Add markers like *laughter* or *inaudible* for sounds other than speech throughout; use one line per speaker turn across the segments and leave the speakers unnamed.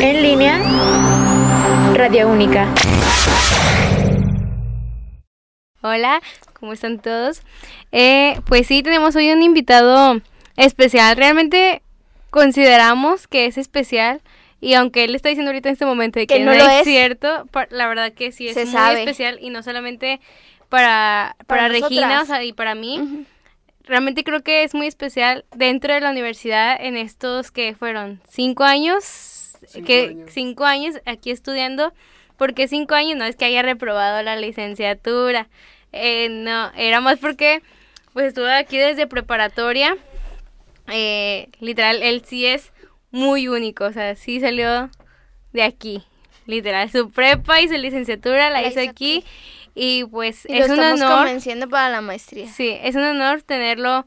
En línea, Radio Única.
Hola, ¿cómo están todos? Eh, pues sí, tenemos hoy un invitado especial. Realmente consideramos que es especial. Y aunque él está diciendo ahorita en este momento de que, no, es, cierto, la verdad que sí es muy especial y no solamente para, para, Regina y para mí. Realmente creo que es muy especial dentro de la universidad en estos que fueron cinco años, que cinco años aquí estudiando. porque cinco años? No es que haya reprobado la licenciatura. Eh, no, era más porque pues estuve aquí desde preparatoria. Eh, literal, él sí es muy único, o sea, sí salió de aquí. Literal, su prepa y su licenciatura la, hizo aquí. Y pues es un honor.
convenciendo para la maestría.
Sí, es un honor tenerlo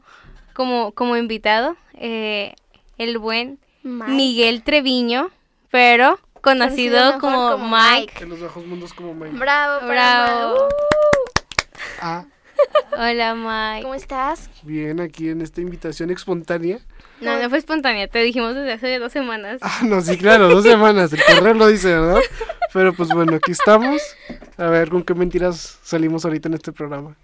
como, como invitado. Eh, el buen Miguel Treviño, pero conocido, como, Mike.
En los bajos mundos como Mike.
Bravo, bravo. Uh.
Ah.
Hola, Mike.
¿Cómo estás?
Bien, aquí en esta invitación espontánea.
No, no fue espontánea, te dijimos desde hace dos semanas.
Ah, no, sí, claro, dos semanas. El correo lo dice, ¿verdad? Pero pues bueno, aquí estamos. A ver con qué mentiras salimos ahorita en este programa.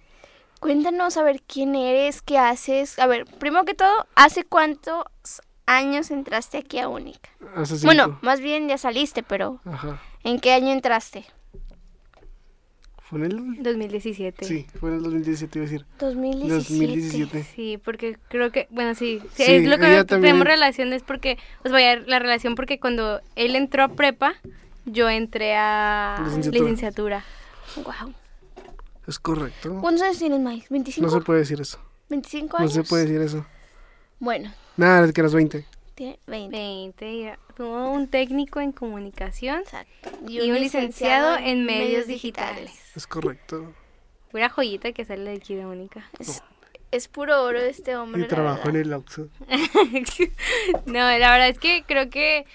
Cuéntanos a ver quién eres, qué haces. A ver, primero que todo, ¿hace cuántos años entraste aquí a Única?
Hace cinco.
Bueno, más bien ya saliste, pero
Ajá.
¿en qué año entraste?
¿Fue en el...?
2017.
Sí, fue en el 2017, iba a decir.
2017.
2017.
Sí, porque creo que, bueno, sí, sí, es lo que tenemos relaciones porque, pues vaya, la relación porque cuando él entró a prepa, yo entré a
Licenciatura.
licenciatura.
Wow.
Es correcto.
¿Cuántos años tienes, Mike? ¿25?
No se puede decir eso.
¿25
No
años?
se puede decir eso.
Bueno,
Nada, es que eras 20.
tiene 20.
20, ya. tuvo un técnico en comunicación
Exacto.
y un, licenciado, en medios digitales.
Es correcto.
Pura joyita que sale de aquí de Única.
Es, es puro oro este hombre.
Y trabajó en el Oxxo. *laughs*
no, la verdad es que creo que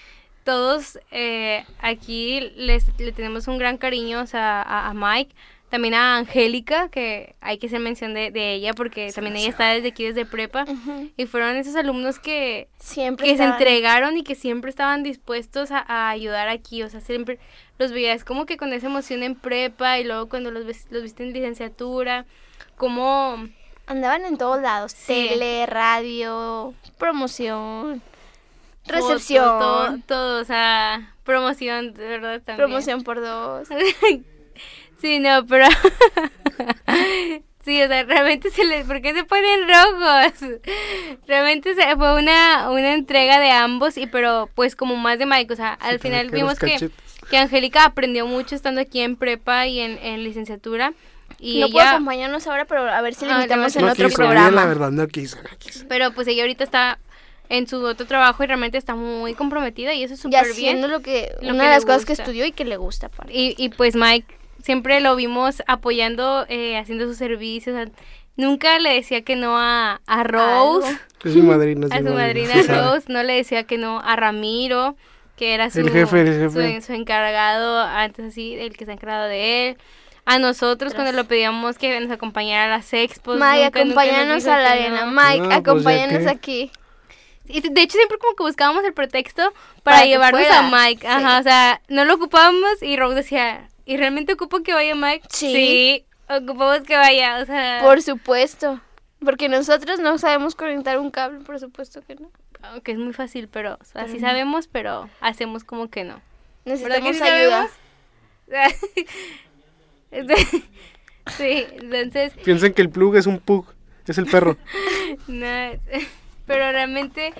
todos eh, aquí les, le tenemos un gran cariño o sea, a, a Mike, también a Angélica, que hay que hacer mención de, de ella porque también ella está desde aquí, desde prepa, y fueron esos alumnos que,
Siempre
que se entregaron y que siempre estaban dispuestos a, a ayudar aquí, o sea, siempre los veías como que con esa emoción en prepa y luego cuando los, ves- los viste en licenciatura, como...
Andaban en todos lados.
Sí.
Tele, radio, promoción,
foto,
recepción,
todo, todo, o sea, promoción, de verdad también.
promoción por dos. *laughs*
Sí, no, pero... *laughs* sí, o sea, realmente se les... ¿Por qué se ponen rojos? *laughs* Realmente se, fue una, una entrega de ambos, y pero pues como más de Mike, o sea, al final
que
vimos que, que Angélica aprendió mucho estando aquí en prepa y en, en licenciatura. Y
no puedo
ella...
acompañarnos ahora, pero a ver si le
Ah,
invitamos en
no
otro
quiso,
programa.
la verdad, no quiso, no quiso.
Pero pues ella ahorita está en su otro trabajo y realmente está muy comprometida y eso es
Y
súper bien.
haciendo lo que
lo
una
que
de las
le
cosas que
gusta.
estudió y que le gusta.
Y, y pues Mike siempre lo vimos apoyando, eh, haciendo sus servicios. o sea, nunca le decía que no a, a Rose. *laughs*
Es mi madrina.
a su madrina. Rose. No le decía que no a Ramiro, que era su,
El jefe, el jefe.
su, su encargado, antes así, el que se ha encargado de él. A nosotros cuando lo pedíamos que nos acompañara a las expos.
Mike,
nunca- nunca nos
acompáñanos a la arena.
no.
Mike,
No, pues,
acompáñanos aquí.
Y de hecho siempre como que buscábamos el pretexto para, llevarnos
fuera,
a Mike. Ajá,
sí.
o sea, no lo ocupábamos y Rose decía, ¿y realmente ocupo que vaya Mike?
Sí.
ocupamos que vaya, o sea...
Por supuesto. Porque nosotros no sabemos conectar un cable, por supuesto que no.
Aunque es muy fácil, pero o sea, sí
Pero no.
sabemos, pero hacemos como que no. ¿Verdad que
Necesitamos
sí
ayuda. *laughs*
sí, entonces,
Piensen que el plug es un pug, es el perro. *laughs*
no, *laughs* pero realmente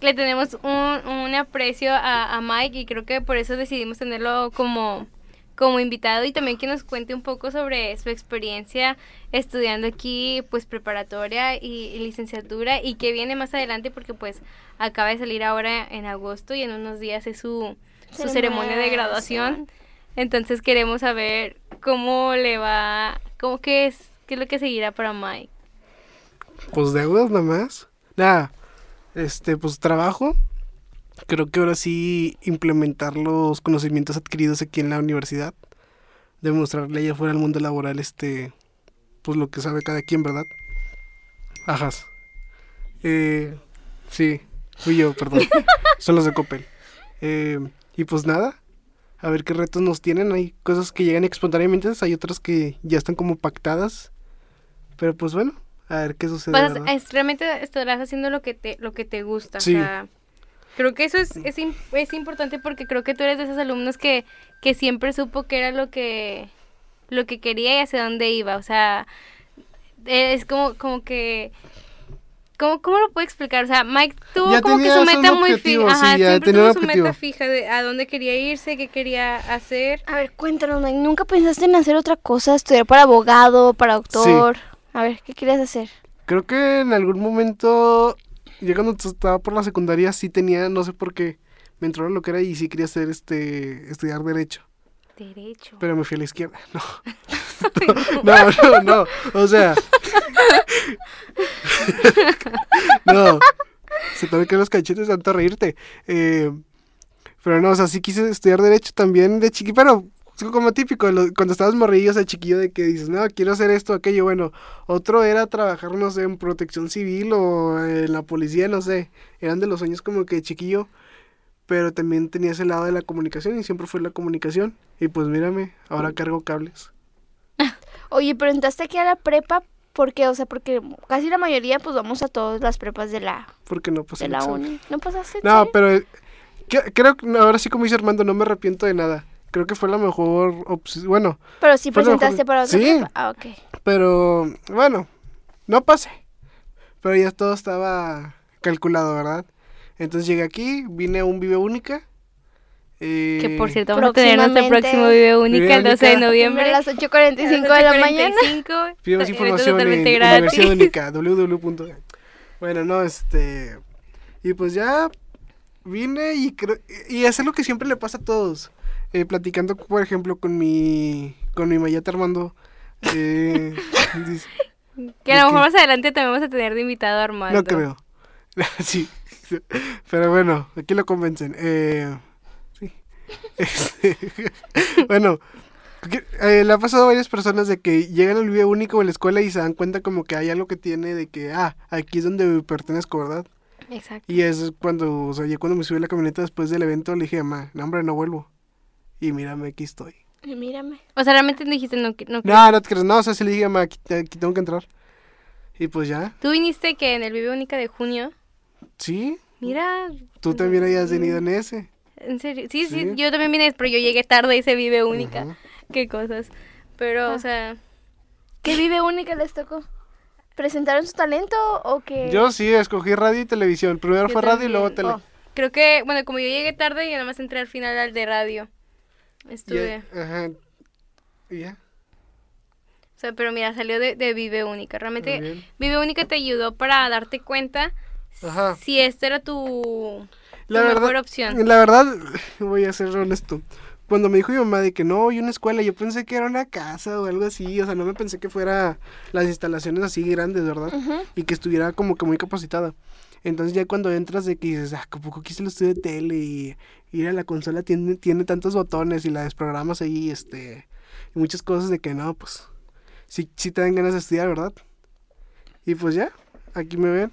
le tenemos un, un aprecio a, a Mike y creo que por eso decidimos tenerlo como, como invitado y también que nos cuente un poco sobre su experiencia estudiando aquí pues preparatoria y, y licenciatura y que viene más adelante porque pues acaba de salir ahora en agosto y en unos días es su, su ceremonia de graduación. Entonces queremos saber cómo le va, cómo que es, qué es lo que seguirá para Mike.
Pues deudas nada más. Nada, este, pues trabajo. Creo que ahora sí implementar los conocimientos adquiridos aquí en la universidad. Demostrarle allá afuera al mundo laboral, este, pues lo que sabe cada quien, ¿verdad? Ajas. Eh, sí, fui yo, perdón. *laughs* Son los de Coppel. Eh, y pues nada, a ver qué retos nos tienen. Hay cosas que llegan espontáneamente, hay otras que ya están como pactadas. Pero pues bueno, a ver qué sucede. ¿verdad?
es- realmente estarás haciendo lo que te, lo que te gusta.
Sí.
O sea, creo que eso es, es, im- es importante porque creo que tú eres de esos alumnos que, que siempre supo que era lo que, lo que quería y hacia dónde iba. O sea, es como, como que... ¿Cómo, ¿Cómo lo puedo explicar? O sea, Mike tuvo
Ya
como que su meta muy
objetivo,
fija.
sí,
Ajá,
ya
siempre
tenía
tuvo su
objetivo.
meta fija de a dónde quería irse, qué quería hacer.
A ver, cuéntanos, Mike, ¿nunca pensaste en hacer otra cosa? ¿Estudiar para abogado, para doctor? A ver, ¿qué querías hacer?
Creo que en algún momento, ya cuando estaba por la secundaria, sí tenía, no sé por qué, me entró la loquera y sí quería hacer este, estudiar Derecho.
Derecho.
Pero me fui a la izquierda. *laughs* No. *laughs* No, no, no. O sea. *laughs* no. Se te que los cachetes tanto reírte. Eh, pero no, o sea, sí quise estudiar Derecho también de chiqui, pero como típico, lo- cuando estabas morrillo, o sea, chiquillo, de que dices, no, quiero hacer esto, aquello. Bueno, otro era trabajar, no sé, en protección civil o en la policía, no sé. Eran de los sueños como que chiquillo pero también tenía ese lado de la comunicación y siempre fue la comunicación. Y pues mírame, ahora cargo cables. *laughs*
Oye, pero entraste aquí a la prepa, ¿por qué? O sea, porque casi la mayoría, pues vamos a todas las prepas de la,
Porque no pasé
de
el
la
examen.
uni. ¿No pasaste?
No, pero eh, que- creo que ahora sí como dice Armando, no me arrepiento de nada. Creo que fue la mejor opción. Bueno,
Pero sí
mejor-
presentaste para otra
Sí.
Ah, ok.
pero bueno, no pasé. Pero ya todo estaba calculado, ¿verdad? Entonces llegué aquí, vine a un Vive Única. eh,
Que por cierto, vamos a tener nuestro próximo video única el 12 de noviembre.
A las 8.45 de la mañana.
8:45,
Pidamos
evento
información en
totalmente
Universidad
gratis.
Única, www. Bueno, no, este... Y pues ya vine y creo... Y es lo que siempre le pasa a todos. Eh, platicando, por ejemplo, con mi... Con mi mayate Armando. eh, *laughs* dice-
Que a lo
¿De
mejor más adelante también vamos a tener de invitado a Armando.
no creo. *laughs* sí. Pero bueno, aquí lo convencen. Eh, sí. *laughs* Este, bueno, eh, le ha pasado a varias personas de que llegan al video único a la escuela y se dan cuenta como que hay algo que tiene de que, ah, aquí es donde pertenezco, ¿verdad?
Exacto.
Y es cuando, o sea, ya cuando me subí a la camioneta después del evento le dije, mamá, no, hombre, no vuelvo. Y mírame, aquí estoy.
Y mírame.
O sea, realmente dijiste no, que- no,
No, no te crees, no, o sea, sí le dije, aquí, aquí tengo que entrar. Y pues ya,
Tú viniste que en el video única de junio.
sí,
Mira,
tú también hayas venido en ese.
en serio. Sí, sí,
Sí.
yo también vine, pero yo llegué tarde y se vive única. Qué cosas. Pero,
Ah.
o sea,
¿Qué vive única les tocó? ¿Presentaron su talento o qué?
Yo sí, escogí radio y televisión. Primero
Yo
fue radio y luego tele.
Oh.
creo que, bueno, como yo llegué tarde, y nada más entré al final al de radio. Estuve.
Y, ajá. Y ya.
O sea, pero mira, salió de, de Vive Única. Realmente. Vive Única te ayudó para darte cuenta
Ajá.
si esta era tu, tu
La
mejor opción.
la verdad, *sighs* voy a ser honesto. Cuando me dijo mi mamá de que no, y una escuela, yo pensé que era una casa o algo así. O sea, no me pensé que fuera las instalaciones así grandes, ¿verdad? Y que estuviera como que muy capacitada. Entonces ya cuando entras de que dices, ah, ¿a poco quise el estudio de tele? Y ir a la consola tiene, tiene tantos botones y la desprogramas ahí, este... Y muchas cosas de que no, pues... Sí, sí te dan ganas de estudiar, ¿verdad? Y pues ya, aquí me ven.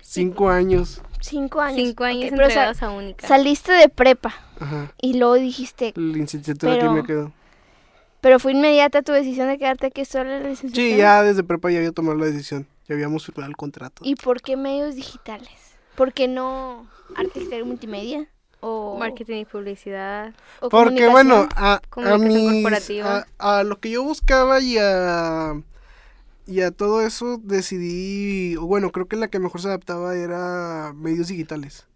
Cinco años.
Cinco años.
Cinco años
Ok, pero, o sea,
entregados a Única.
saliste de prepa
Ajá.
y luego dijiste,
La licenciatura
Pero-
aquí me quedó.
pero fue inmediata tu decisión de quedarte aquí sola en la licenciatura.
Sí, ya desde prepa ya había tomado la decisión. Ya habíamos firmado el contrato.
¿Y por qué medios digitales? ¿Por qué no arte exterior multimedia? O,
Marketing y publicidad.
o
Porque bueno, a, a, mis-
corporativa.
a, a lo que yo buscaba y a, y a todo eso decidí, o bueno, creo que la que mejor se adaptaba era medios digitales.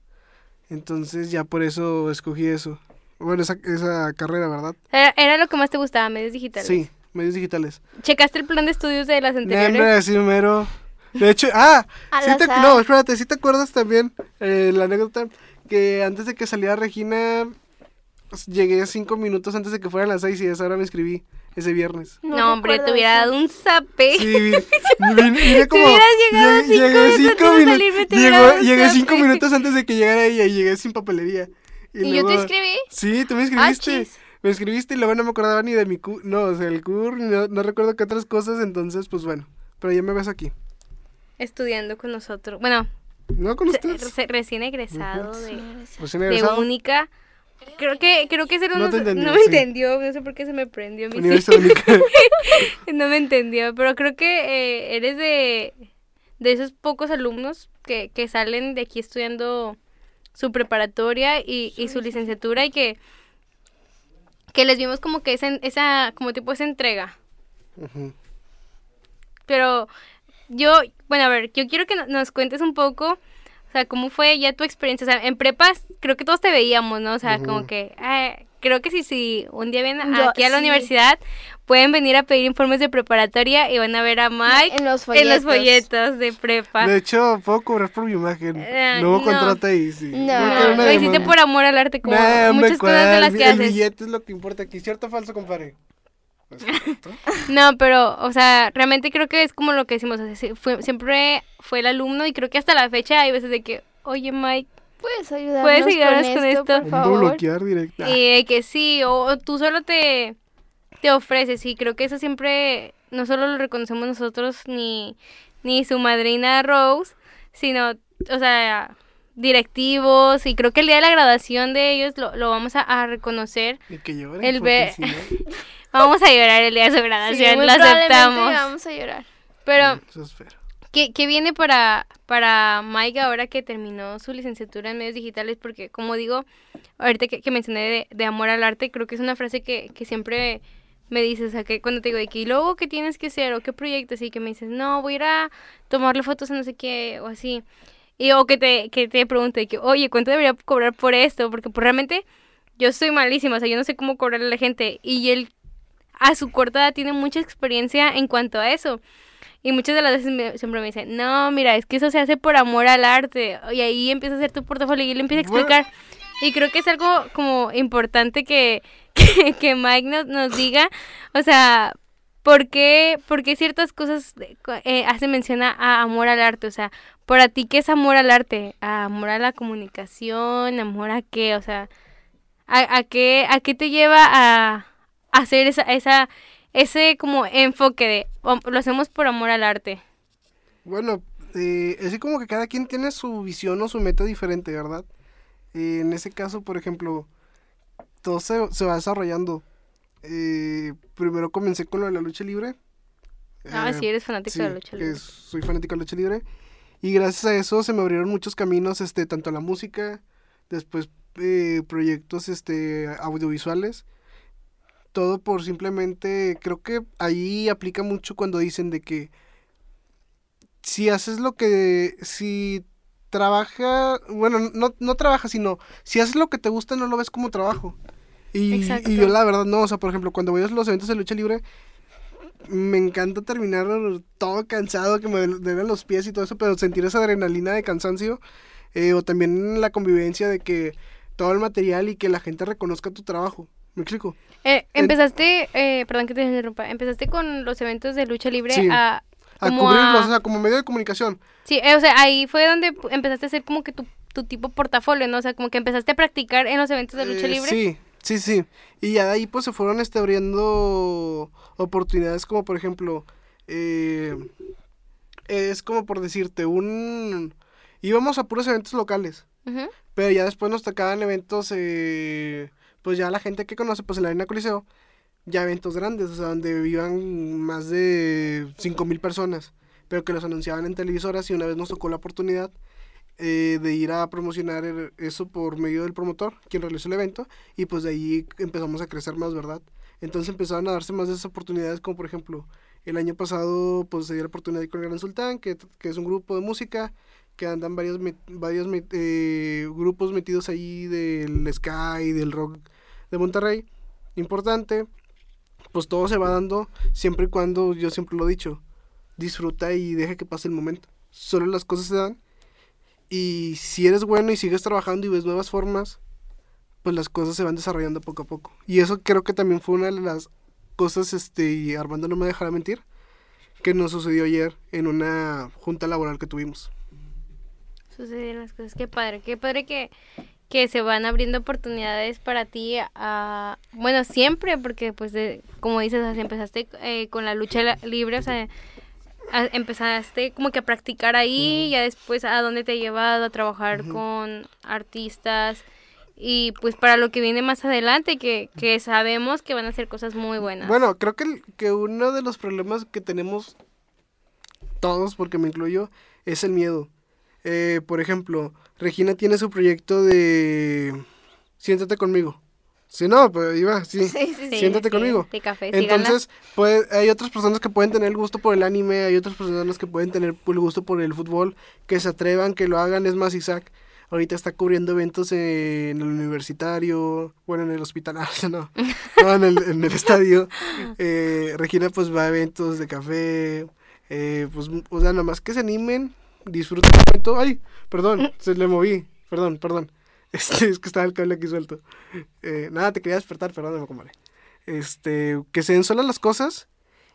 Entonces ya por eso escogí eso. Bueno, esa, esa carrera, ¿verdad?
Era, era lo que más te gustaba, medios digitales.
Sí, medios digitales.
¿Checaste el plan de estudios de las anteriores?
Nombre así mero. De hecho, ah, sí te- no, espérate, ¿sí te acuerdas también eh, la anécdota? Que antes de que saliera Regina, llegué cinco minutos antes de que fueran las seis y a esa hora me escribí ese viernes.
No, hombre, te hubiera dado un zape.
Sí, *laughs* vine, vine- como...
hubieras llegado cinco
llegué
minutos
cinco
antes de
minu-
salirme, te
llegó-
hubiera dado un
llegué cinco minutos antes de que llegara ella y llegué sin papelería.
¿Y yo te escribí?
Sí, tú me
Ah,
escribiste.
chis.
Me escribiste y luego no me acordaba ni de mi CUR, no, o sea, el CUR, ni no, no recuerdo qué otras cosas, entonces, pues bueno. Pero ya me ves aquí.
Estudiando con nosotros. Bueno,
¿No con ustedes?
recién egresado de.
Recién
de
egresado.
única. Creo que, creo que ese era
No
uno-
te entendió,
no me
sí.
entendió, no sé por qué se me prendió mi. *laughs* No me entendió, pero creo que eh, eres de, de esos pocos alumnos que, que salen de aquí estudiando su preparatoria y, y su licenciatura y que, que les vimos como que esa, esa como tipo esa entrega. Pero yo, bueno, a ver, yo quiero que no- nos cuentes un poco, o sea, cómo fue ya tu experiencia. O sea, en prepas creo que todos te veíamos, ¿no? O sea, como que, ah, creo que si, si un día vienen aquí a la
sí.
universidad, pueden venir a pedir informes de preparatoria y van a ver a Mike
En los
en los
folletos.
folletos de prepa.
De hecho, puedo cobrar por mi imagen.
Eh,
Luego
no.
contrata ahí, sí.
No.
No, lo hiciste por amor al arte, como
Nah,
muchas cosas de las que
El
haces.
billete es lo que importa aquí. ¿Cierto o falso, compadre? *laughs*
No, pero, o sea, realmente creo que es como lo que decimos, o sea, fue- siempre fue el alumno y creo que hasta la fecha hay veces de que, oye Mike,
¿Puedes ayudarnos,
¿Puedes ayudarnos
con,
con
esto,
esto?
por favor?
bloquear directo.
y de que sí, o, o tú solo te, te ofreces y creo que eso siempre, no solo lo reconocemos nosotros ni, ni su madrina Rose, sino, o sea, directivos y creo que el día de la graduación de ellos lo, lo vamos a, a reconocer.
Y que lloren.
el
porque
ve-
si no- *laughs*
Vamos a llorar el día de su
Sí,
graduación,
muy
lo aceptamos.
vamos a llorar.
Pero,
Eso espero.
¿qué, qué viene para, para Mike ahora que terminó su licenciatura en medios digitales? Porque, como digo, ahorita que, que mencioné de, de amor al arte, creo que es una frase que, que siempre me dices, o sea, que cuando te digo de que, ¿y luego qué tienes que hacer? ¿O qué proyectos? Y que me dices, no, voy a ir a tomarle fotos a no sé qué, o así. Y o que te, que te pregunte, que, oye, ¿cuánto debería cobrar por esto? Porque pues, realmente yo soy malísima, o sea, yo no sé cómo cobrarle a la gente. Y él, a su corta edad, tiene mucha experiencia en cuanto a eso. Y muchas de las veces me- siempre me dicen, no, mira, es que eso se hace por amor al arte. Y ahí empieza a hacer tu portafolio y él empieza a
Bueno.
Y creo que es algo como importante *laughs* que, que, Mike nos, nos diga. O sea, ¿por qué, por qué ciertas cosas eh, hacen mención a, amor al arte? O sea, ¿para ti qué es amor al arte? ¿A amor a la comunicación? ¿Amor a qué? O sea, ¿a, a qué, a qué te lleva a, hacer esa, esa, ese como enfoque de "Oh, lo hacemos por amor al arte?
Bueno, eh, así como que cada quien tiene su visión o su meta diferente, ¿verdad? Eh, en ese caso, por ejemplo, todo se, se va desarrollando. Eh, primero comencé con lo de la lucha libre.
Ah,
Eh,
sí, eres fanático de la lucha libre.
soy fanático de la lucha libre. Y gracias a eso se me abrieron muchos caminos, este, tanto a la música, después eh, proyectos este, audiovisuales. Todo por simplemente, creo que ahí aplica mucho cuando dicen de que si haces lo que, si trabaja, bueno, no, no trabaja, sino si haces lo que te gusta no lo ves como trabajo. Y, y yo la verdad no, o sea, por ejemplo, cuando voy a los eventos de lucha libre, me encanta terminar todo cansado, que me den los pies y todo eso, pero sentir esa adrenalina de cansancio, eh, o también la convivencia de que todo el material y que la gente reconozca tu trabajo. ¿Me explico?
Eh, empezaste, eh, perdón que te interrumpa, empezaste con los eventos de lucha libre
Sí.
a...
A
como
cubrirlos,
a-
o sea, como medio de comunicación.
Sí, eh, o sea, ahí fue donde empezaste a hacer como que tu, tu tipo portafolio, ¿no? O sea, como que empezaste a practicar en los eventos de lucha
Eh,
libre.
Sí, sí, sí. Y ya de ahí pues se fueron este, abriendo oportunidades como por ejemplo, eh, es como por decirte, un... Íbamos a puros eventos locales, pero ya después nos tocaban eventos, eh, pues ya la gente que conoce, pues en la Arena Coliseo, ya eventos grandes, o sea, donde vivan más de 5.000 personas, pero que los anunciaban en televisoras y una vez nos tocó la oportunidad eh, de ir a promocionar eso por medio del promotor, quien realizó el evento, y pues de ahí empezamos a crecer más, ¿verdad? Entonces empezaron a darse más de esas oportunidades, como por ejemplo, el año pasado pues se dio la oportunidad de ir con el Gran Sultán, que, que es un grupo de música, que andan varios, varios eh, grupos metidos ahí del Sky, del rock de Monterrey, importante, pues todo se va dando siempre y cuando, yo siempre lo he dicho, disfruta y deja que pase el momento. Solo las cosas se dan. Y si eres bueno y sigues trabajando y ves nuevas formas, pues las cosas se van desarrollando poco a poco. Y eso creo que también fue una de las cosas, este, y Armando no me dejará mentir, que nos sucedió ayer en una junta laboral que tuvimos.
Sucedieron las cosas. Qué padre, qué padre que, que se van abriendo oportunidades para ti. a bueno, siempre, porque pues de, como dices, o sea, empezaste eh, con la lucha libre, o sea, a- empezaste como que a practicar ahí, ya después a dónde te ha llevado a trabajar con artistas y pues para lo que viene más adelante, que, que sabemos que van a ser cosas muy buenas.
Bueno, creo que, el- que uno de los problemas que tenemos todos, porque me incluyo, es el miedo. Eh, por ejemplo, Regina tiene su proyecto de Siéntate conmigo. Si no, pues iba, sí. *laughs*
Sí, sí, sí.
Siéntate conmigo.
De café.
Entonces, hay otras personas que pueden tener el gusto por el anime, hay otras personas que pueden tener el gusto por el fútbol, que se atrevan, que lo hagan. Es más, Isaac ahorita está cubriendo eventos en el universitario, bueno, en el hospital, *laughs* ah, no, no, en, el, en el estadio. *laughs* Eh, Regina pues va a eventos de café, eh, pues, o sea, nada más que se animen, disfruten el momento. Ay, perdón, se le moví, perdón, perdón. *laughs* Este, es que estaba el cable aquí suelto. Eh, nada, te quería despertar, perdóname, comadre este, que se den solas las cosas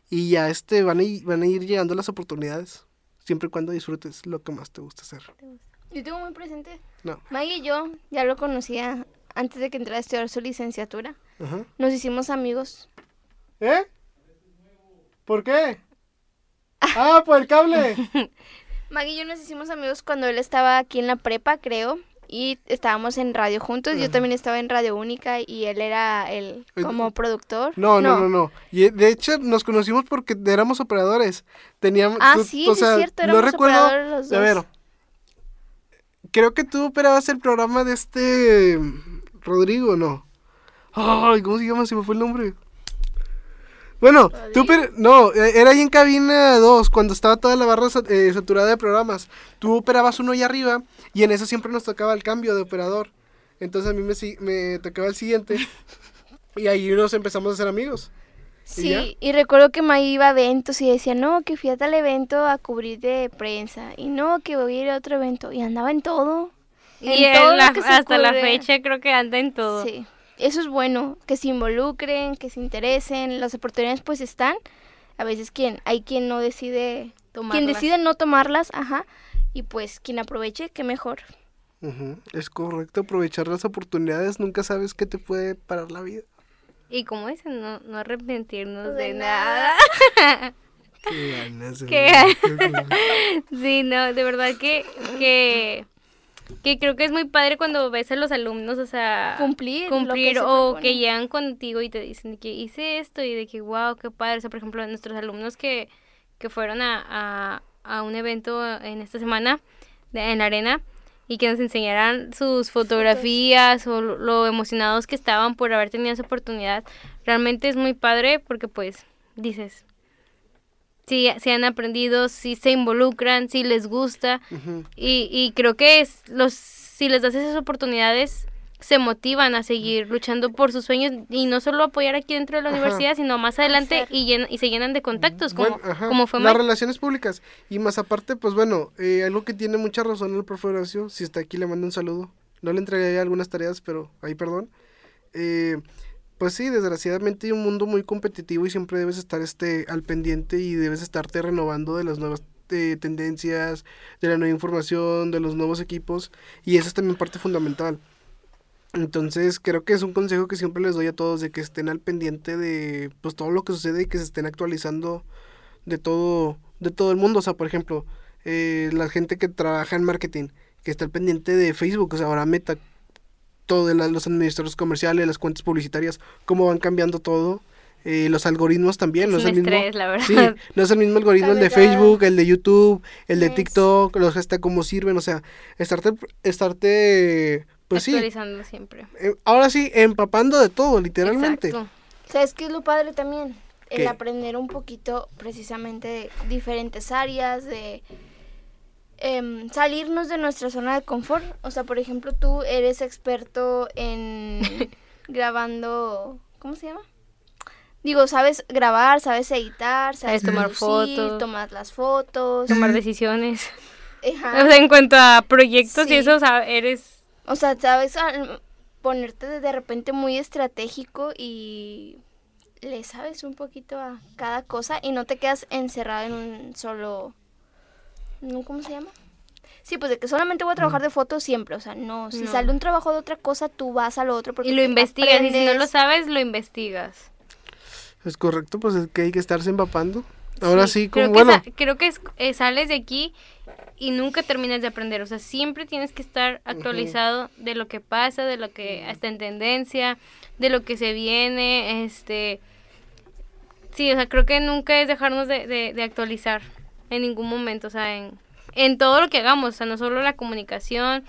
y ya este, van, a ir, van a ir llegando las oportunidades, siempre y cuando disfrutes lo que más te gusta hacer.
Yo tengo muy presente.
No.
Maggie y yo ya lo conocía antes de que entrara a estudiar su licenciatura.
Ajá.
Nos hicimos amigos.
¿Eh? ¿Por qué? Ah, por el cable. *laughs*
Maggie y yo nos hicimos amigos cuando él estaba aquí en la prepa, creo. Y estábamos en radio juntos. Yo también estaba en Radio Única y él era el como productor.
No, no, no, no. Y eh, de hecho nos conocimos porque éramos operadores. Teníamos,
Ah,
tú-
sí,
o
sí
sea,
es cierto,
no
éramos
recuerdo.
operadores los
A ver,
dos.
creo que tú operabas el programa de este Rodrigo, ¿no? Ay, ¿cómo se llama? Se me fue el nombre. Bueno, tú oper- no, eh, era ahí en cabina 2, cuando estaba toda la barra eh, saturada de programas. Tú operabas uno ahí arriba y en eso siempre nos tocaba el cambio de operador. Entonces a mí me, me tocaba el siguiente y ahí nos empezamos a hacer amigos. ¿Y?
Sí, y recuerdo que Maggie iba a eventos y decía, no, que fui a tal evento a cubrir de prensa. Y no, que voy a ir a otro evento. Y andaba en todo.
y
en
él
todo
la- hasta la fecha creo que anda en todo.
Sí, eso es bueno, que se involucren, que se interesen, las oportunidades pues están. A veces quien, hay quien no decide, quien
Tomarlas.
decide no tomarlas, ajá, y pues quien aproveche, qué mejor.
Es correcto, aprovechar las oportunidades, nunca sabes qué te puede parar la vida.
Y como dicen, no, no arrepentirnos de,
De
nada.
Qué ganas
Qué. *laughs* Sí, no, de verdad que, que, que creo que es muy padre cuando ves a los alumnos, o sea,
Cumplir que
cumplir
se
o que llegan contigo y te dicen que hice esto y de que wow, qué padre. O sea, por ejemplo, nuestros alumnos que, que fueron a, a, a un evento en esta semana de- en la arena y que nos enseñaran sus fotografías o lo, lo emocionados que estaban por haber tenido esa oportunidad. Realmente es muy padre porque pues dices, si, si han aprendido, si se involucran, si les gusta. Y, y creo que es los si les das esas oportunidades, se motivan a seguir luchando por sus sueños y no solo apoyar aquí dentro de la
Ajá.
universidad, sino más adelante y, llena- y se llenan de contactos, como,
Bueno,
como fue
las relaciones públicas. Y más aparte, pues bueno, eh, algo que tiene mucha razón el profe Horacio, si está aquí le mando un saludo. No le entregué algunas tareas, pero ahí perdón. Eh, pues sí, desgraciadamente hay un mundo muy competitivo y siempre debes estar este, al pendiente y debes estarte renovando de las nuevas eh, tendencias, de la nueva información, de los nuevos equipos. Y eso es también parte fundamental. Entonces creo que es un consejo que siempre les doy a todos de que estén al pendiente de pues todo lo que sucede y que se estén actualizando de todo de todo el mundo. O sea, por ejemplo, eh, la gente que trabaja en marketing, que está al pendiente de Facebook, o sea, ahora Meta, todo de la- los administradores comerciales, las cuentas publicitarias, cómo van cambiando todo. eh, los algoritmos también, no
Es
es
un
el mismo.
estrés, la verdad.
Sí, no es el mismo algoritmo el de Facebook, el de YouTube, el de. TikTok, los hasta cómo sirven, o sea, estarte, estarte pues sí,
siempre.
eh, ahora sí, empapando de todo, literalmente.
Exacto.
¿Sabes qué es lo padre también? El
¿Qué?
aprender un poquito precisamente de diferentes áreas, de em, salirnos de nuestra zona de confort. O sea, por ejemplo, tú eres experto en *laughs* grabando, ¿cómo se llama? Digo, sabes grabar, sabes editar, sabes,
Sabes tomar
producir,
fotos.
tomas las fotos.
Tomar decisiones.
Ajá. *laughs*
O sea, en cuanto a proyectos
Sí.
y eso, o sea, eres...
O sea, sabes al- ponerte de- de repente muy estratégico y le sabes un poquito a cada cosa y no te quedas encerrado en un solo... ¿no? ¿Cómo se llama? Sí, pues de que solamente voy a trabajar de fotos siempre, o sea, no, si
No.
sale un trabajo de otra cosa, tú vas al otro porque
Y lo investigas, y si no lo sabes, lo investigas.
Es correcto, pues es que hay que estarse empapando. Ahora sí, como bueno,
creo que es- eh, sales de aquí y nunca terminas de aprender. O sea, siempre tienes que estar actualizado de lo que pasa, de lo que está en tendencia, de lo que se viene. Este. Sí, o sea, creo que nunca es dejarnos de, de- de actualizar en ningún momento. O sea, en, en todo lo que hagamos. O sea, no solo la comunicación.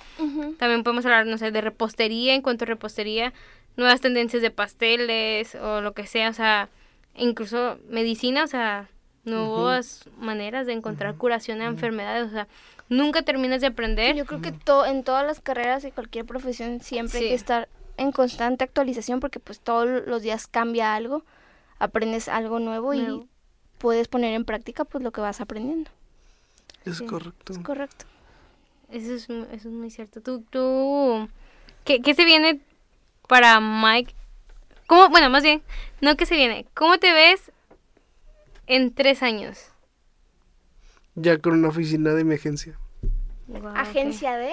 También podemos hablar, no sé, de repostería. En cuanto a repostería, nuevas tendencias de pasteles o lo que sea. O sea, incluso medicina, o sea, nuevas maneras de encontrar curación a enfermedades. O sea, nunca terminas de aprender.
Yo creo que to- en todas las carreras y cualquier profesión siempre hay que estar en constante actualización porque pues todos los días cambia algo, aprendes algo nuevo
Nuevo.
y puedes poner en práctica pues lo que vas aprendiendo.
es
sí,
correcto.
Es correcto.
Eso es, eso es muy cierto. Tú, tú, ¿qué, qué se viene para Mike? ¿Cómo, bueno, más bien, no qué se viene. ¿Cómo te ves en tres años?
Ya con una oficina de
ok.
Agencia de...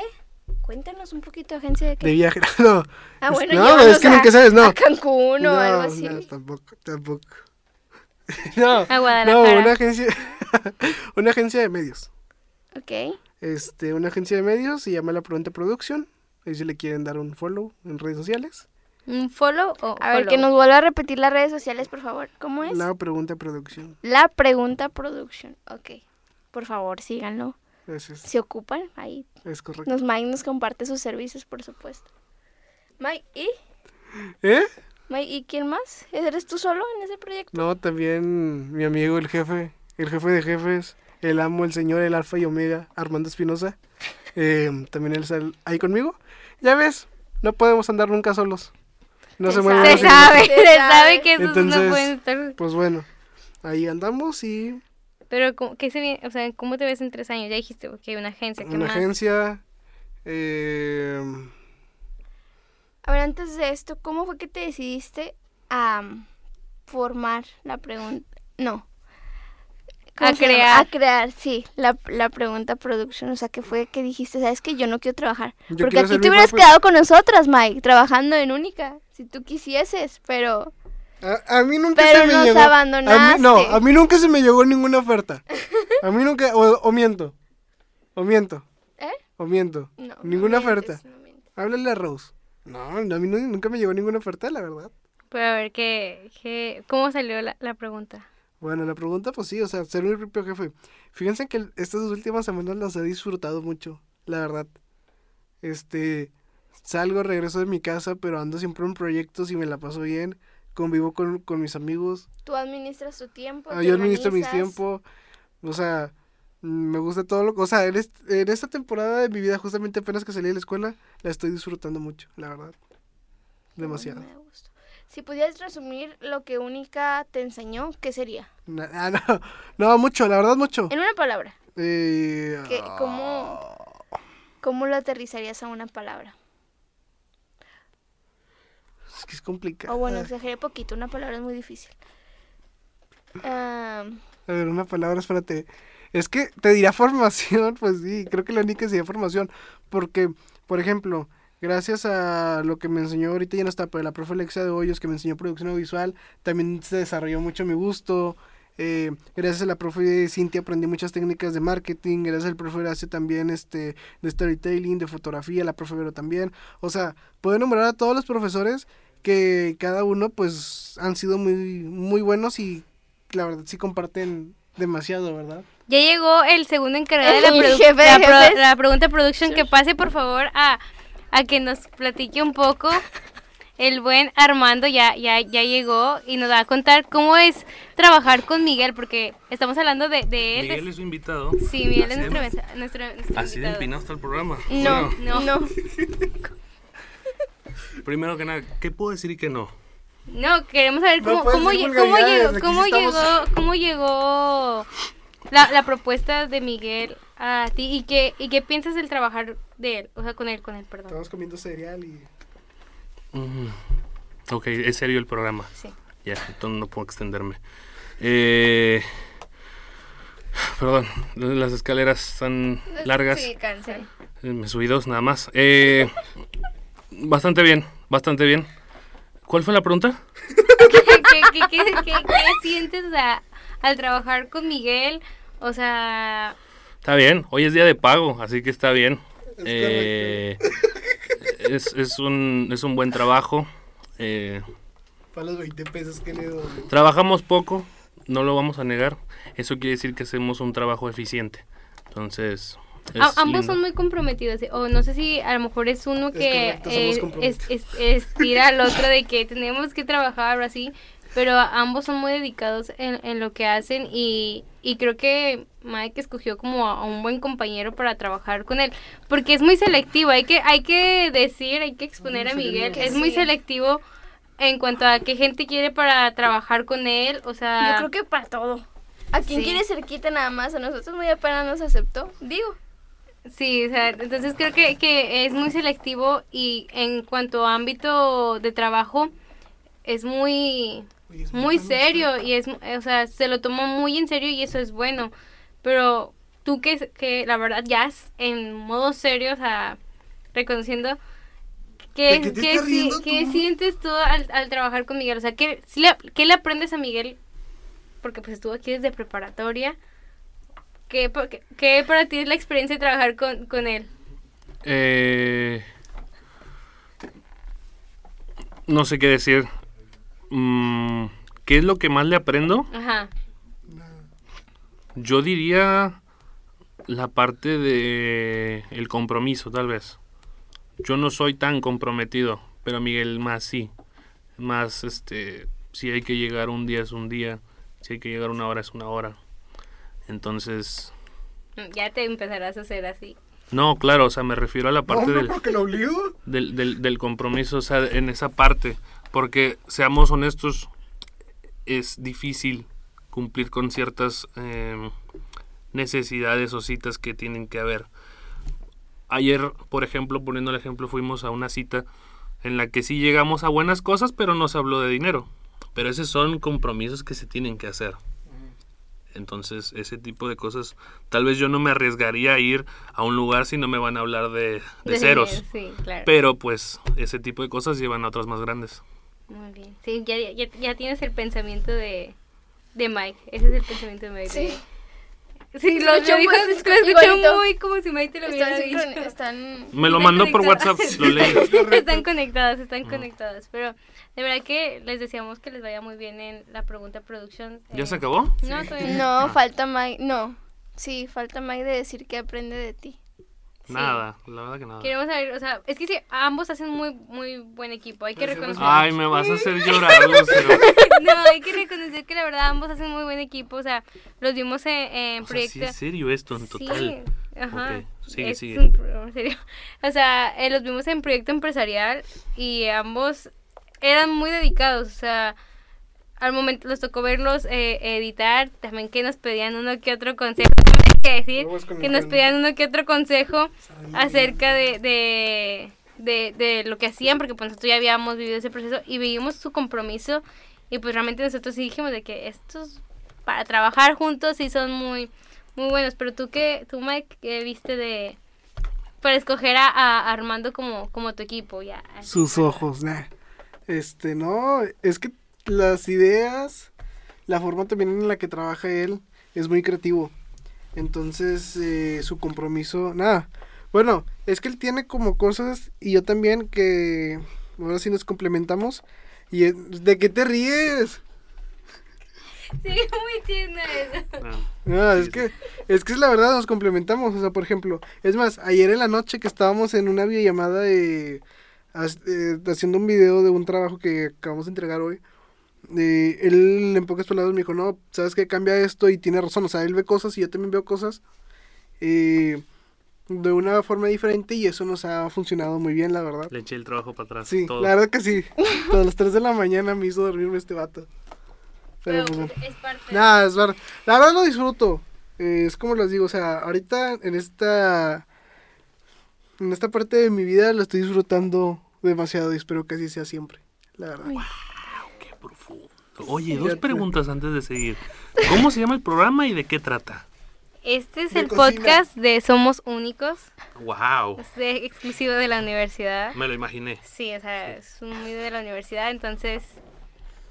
Cuéntanos un poquito agencia de qué.
De viaje. *laughs* No,
Ah,
es-
bueno,
no, es que
a-
nunca sabes, no.
A Cancún o algo así.
No, tampoco, tampoco. *laughs* no,
A
no, una agencia, *laughs* una agencia de medios.
Ok.
Este, una agencia de medios se llama La Pregunta Production. Ahí si le quieren dar un follow en redes sociales.
¿Un follow o
A ver, que nos vuelva a repetir las redes sociales, por favor. ¿Cómo es?
La Pregunta Production.
La Pregunta Production. Ok. Por favor, síganlo.
Es,
Se ocupan, ahí
es correcto.
nos Mike nos comparte sus servicios, por supuesto. Mike, ¿y?
¿Eh?
¿Y quién más? ¿Eres tú solo en ese proyecto?
No, también mi amigo, el jefe, el jefe de jefes, el amo, el señor, el alfa y omega, Armando Espinosa. eh, también él está ahí conmigo. Ya ves, no podemos andar nunca solos. No se,
Se
mueve.
Se
Se
sabe, se sabe que esos no
Entonces,
pueden estar...
Pues bueno, ahí andamos y
Pero, ¿cómo- ¿qué se viene? O sea, ¿cómo te ves en tres años? Ya dijiste, ok, una agencia, ¿qué
una
más?
agencia. eh,
A ver, antes de esto, ¿cómo fue que te decidiste a um, formar la pregunta? No. ¿Cómo
A crear.
A crear, sí, la, la pregunta production. O sea, que fue que dijiste, ¿sabes que Yo no quiero trabajar.
Yo
Porque
quiero
aquí te hubieras quedado con nosotras, Mike, trabajando en Única, si tú quisieses, pero...
a, a mí nunca
Pero
se me
nos
llegó. A
abandonaste.
mí, no, a mí nunca se me llegó ninguna oferta. *laughs* A mí nunca. O, o miento. O miento.
¿Eh?
O miento.
No, no
ninguna
mientes,
oferta.
no.
Háblale a Rose. No, a mí nu- nunca me llegó ninguna oferta, la verdad.
Pero a ver, ¿qué, qué, ¿cómo salió la, la pregunta?
Bueno, la pregunta, pues sí, o sea, ser mi propio jefe. Fíjense que estas últimas semanas las he disfrutado mucho, la verdad. Este, salgo, regreso de mi casa, pero ando siempre en proyectos y me la paso bien. Convivo con, con mis amigos.
Tú administras tu tiempo.
Ah, yo administro mi tiempo. O sea, me gusta todo lo O sea, en, est- en esta temporada de mi vida, justamente apenas que salí de la escuela, la estoy disfrutando mucho, la verdad. Demasiado.
Me. Si pudieras resumir lo que Única te enseñó, ¿qué sería?
Ah, no, *laughs* no, mucho, la verdad, mucho.
En una palabra.
Eh,
¿qué- cómo, ¿Cómo lo aterrizarías a una palabra?
Es que es complicado.
O bueno, exageré poquito, una palabra es muy difícil.
A ver, una palabra, espérate. Es que te dirá *laughs* formación, pues sí, creo que la única sería formación. Porque, por ejemplo, gracias a lo que me enseñó ahorita ya no está, pero la profe Alexia de Hoyos que me enseñó producción audiovisual, también se desarrolló mucho mi gusto. Eh, gracias a la profe Cintia aprendí muchas técnicas de marketing, gracias al profe Horacio también este, de storytelling, de fotografía, la profe Vero también. O sea, puedo enumerar a todos los profesores que cada uno pues han sido muy, muy buenos y la verdad sí comparten demasiado, ¿verdad?
Ya llegó el segundo encargado de la, *laughs*
jefe de
la, pro- la pregunta production. Que pase, por favor, a, a que nos platique un poco. El buen Armando ya, ya, ya llegó y nos va a contar cómo es trabajar con Miguel, porque estamos hablando de, de él.
Miguel es su invitado.
Sí, Miguel es nuestro, nuestro, nuestro
Así de empinado está el programa.
no,
Bueno,
no.
no. *laughs*
primero que nada, ¿qué puedo decir y qué no?
No, queremos saber
No
cómo,
puedes
cómo, llegó, cómo llegó la, la propuesta de Miguel a ti y qué, y qué piensas del trabajar de él, o sea, con él, con él, perdón.
Estamos comiendo cereal y...
Mm, Ok, es serio el programa.
Sí.
Ya, entonces no puedo extenderme. Eh, perdón, las escaleras están largas.
Sí, cansé.
Eh, Me subí dos nada más. Eh, bastante bien, bastante bien. ¿Cuál fue la pregunta? *laughs*
¿Qué, qué, qué, qué- qué- qué sientes a- al trabajar con Miguel. O sea,
Está bien, hoy es día de pago, así que está bien. Eh, es, es un, es un buen trabajo. Eh,
Para los 20 pesos que le doy.
trabajamos poco, no lo vamos a negar. Eso quiere decir que hacemos un trabajo eficiente. Entonces, es
a- ambos
lindo.
son muy comprometidos. ¿eh? O no sé si a lo mejor es uno
Es
que
correcto,
eh, es,
comprometidos.
es- estira al otro de que tenemos que trabajar así. Pero ambos son muy dedicados en, en lo que hacen y, y creo que Mike escogió como a, a un buen compañero para trabajar con él. Porque es muy selectivo, hay que, hay que decir, hay que exponer a Miguel. Es muy selectivo en cuanto a qué gente quiere para trabajar con él. O sea,
Yo creo que para todo. A quien
Sí.
quiere cerquita nada más, a nosotros muy apenas nos aceptó. Digo,
Sí, o sea, entonces creo que, que es muy selectivo y en cuanto a ámbito de trabajo es muy Muy serio y es, o sea, se lo tomó muy en serio y eso es bueno. Pero tú que, que la verdad ya es en modo serio, o sea, reconociendo
¿De
¿Qué,
qué
qué si- sientes tú al, al trabajar con Miguel? O sea, ¿qué, si le, qué le aprendes a Miguel? Porque pues estuvo aquí desde preparatoria. ¿Qué, pa- qué- qué para ti es la experiencia de trabajar con, con él?
Eh, no sé qué decir. Mm, ¿Qué es lo que más le aprendo?
Ajá.
Yo diría la parte de el compromiso, tal vez. Yo no soy tan comprometido, pero Miguel más sí. Más, este, si hay que llegar un día es un día, si hay que llegar una hora es una hora. Entonces,
Ya te empezarás a hacer así.
no, claro, o sea, me refiero a la parte del,
porque lo
del, del, del compromiso, o sea, en esa parte. Porque, seamos honestos, es difícil cumplir con ciertas em, necesidades o citas que tienen que haber. Ayer, por ejemplo, poniendo el ejemplo, fuimos a una cita en la que sí llegamos a buenas cosas, pero no se habló de dinero. Pero esos son compromisos que se tienen que hacer. Entonces, ese tipo de cosas, tal vez yo no me arriesgaría a ir a un lugar si no me van a hablar de, de ceros.
Sí, claro.
Pero pues ese tipo de cosas llevan a otras más grandes.
Muy bien. Sí, ya, ya, ya tienes el pensamiento de, de Mike. Ese es el pensamiento de Mike.
Sí.
de- Sí, lo,
Lo
lo dijo, lo escuché muy como si Mike te lo hubiera
están,
dicho.
están
Me lo mandó por. WhatsApp, lo leí. *laughs*
están conectados, están conectados. Pero de verdad que les deseamos que les vaya muy bien en la pregunta producción.
¿Ya
eh,
se acabó?
No, todavía no.
No, falta Mike. No. Sí, falta Mike de decir que aprende de ti.
Sí.
Nada, la verdad que nada.
Queremos saber, o sea, es que sí, ambos hacen muy muy buen equipo, hay que reconocer.
Ay, me vas a *laughs* hacer llorar, Lucero.
No, hay que reconocer que la verdad ambos hacen muy buen equipo, o sea, los vimos en, en
O sea, sí es serio esto en total.
Sí, ajá.
Ok, sigue,
es
sigue.
un serio. O sea, eh, los vimos en proyecto empresarial y ambos eran muy dedicados, o sea, al momento los tocó verlos eh, editar, también que nos pedían uno que otro consejo, que decir que nos pedían uno que otro consejo acerca de, de, de, de lo que hacían, porque pues nosotros ya habíamos vivido ese proceso y vivimos su compromiso y pues realmente nosotros sí dijimos de que estos para trabajar juntos sí son muy muy buenos, pero tú qué, tú Mike, ¿qué viste de para escoger a, a Armando como, como tu equipo ya?
Sus ojos, nah. Este, no, es que las ideas, la forma también en la que trabaja él es muy creativo. Entonces, eh, su compromiso, nada. Bueno, es que él tiene como cosas y yo también que ahora sí nos complementamos. ¿Y es- de qué te ríes?
Sí, muy tierna eso.
Ah,
No, es que, es que es la verdad, nos complementamos. O sea, por ejemplo, es más, ayer en la noche que estábamos en una videollamada de, has- eh, haciendo un video de un trabajo que acabamos de entregar hoy, eh, él en pocas palabras me dijo, no, sabes que cambia esto y tiene razón. O sea, él ve cosas y yo también veo cosas eh, de una forma diferente y eso nos ha funcionado muy bien, la verdad.
Le eché el trabajo para atrás.
Sí,
todo.
la verdad que sí. Todas las 3 de la mañana me hizo dormirme este vato. Pero,
Pero
pues,
es parte de-
Nada, es verdad. La verdad lo disfruto. Eh, es como les digo, o sea, ahorita en esta en esta parte de mi vida lo estoy disfrutando demasiado y espero que así sea siempre. La verdad.
Qué profundo. Oye, dos preguntas antes de seguir. ¿Cómo se llama el programa y de qué trata?
Este es
De
el
cocina.
podcast de Somos Únicos,
Wow.
es de- exclusivo de la universidad.
Me lo imaginé.
Sí, o sea, es un video de la universidad, entonces